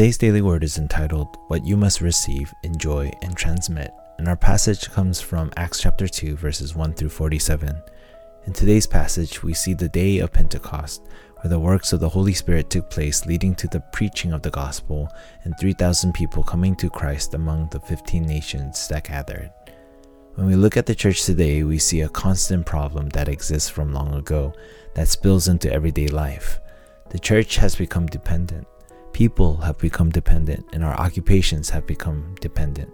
Today's daily word is entitled What You Must Receive, Enjoy, and Transmit, and our passage comes from Acts chapter 2, verses 1 through 47. In today's passage, we see the day of Pentecost, where the works of the Holy Spirit took place, leading to the preaching of the gospel and 3,000 people coming to Christ among the 15 nations that gathered. When we look at the church today, we see a constant problem that exists from long ago that spills into everyday life. The church has become dependent. People have become dependent, and our occupations have become dependent.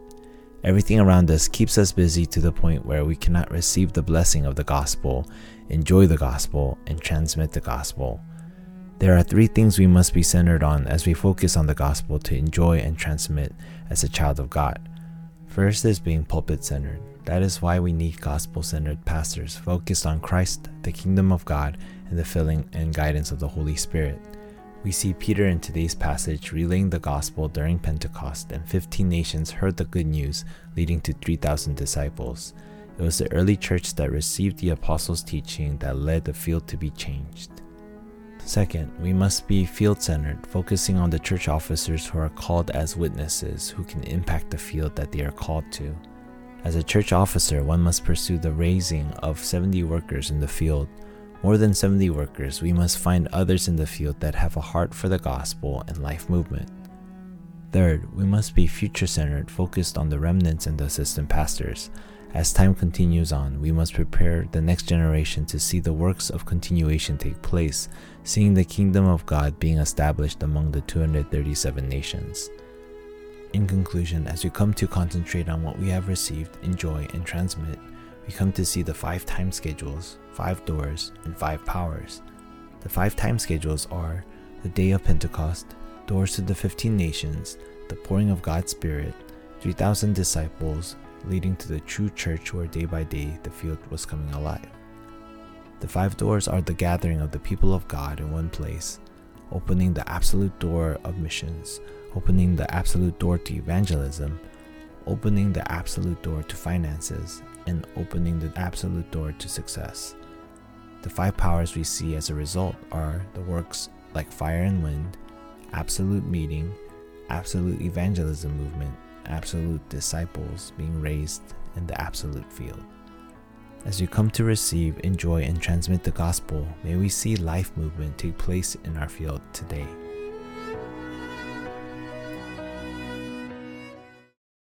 Everything around us keeps us busy to the point where we cannot receive the blessing of the gospel, enjoy the gospel, and transmit the gospel. There are three things we must be centered on as we focus on the gospel to enjoy and transmit as a child of God. First is being pulpit centered. That is why we need gospel centered pastors focused on Christ, the kingdom of God, and the filling and guidance of the Holy Spirit. We see Peter in today's passage relaying the gospel during Pentecost, and 15 nations heard the good news, leading to 3,000 disciples. It was the early church that received the apostles' teaching that led the field to be changed. Second, we must be field centered, focusing on the church officers who are called as witnesses who can impact the field that they are called to. As a church officer, one must pursue the raising of 70 workers in the field. More than 70 workers, we must find others in the field that have a heart for the gospel and life movement. Third, we must be future centered, focused on the remnants and the assistant pastors. As time continues on, we must prepare the next generation to see the works of continuation take place, seeing the kingdom of God being established among the 237 nations. In conclusion, as we come to concentrate on what we have received, enjoy, and transmit, we come to see the five time schedules, five doors, and five powers. The five time schedules are the day of Pentecost, doors to the 15 nations, the pouring of God's Spirit, 3,000 disciples, leading to the true church where day by day the field was coming alive. The five doors are the gathering of the people of God in one place, opening the absolute door of missions, opening the absolute door to evangelism, opening the absolute door to finances, and opening the absolute door to success. The five powers we see as a result are the works like fire and wind, absolute meeting, absolute evangelism movement, absolute disciples being raised in the absolute field. As you come to receive, enjoy, and transmit the gospel, may we see life movement take place in our field today.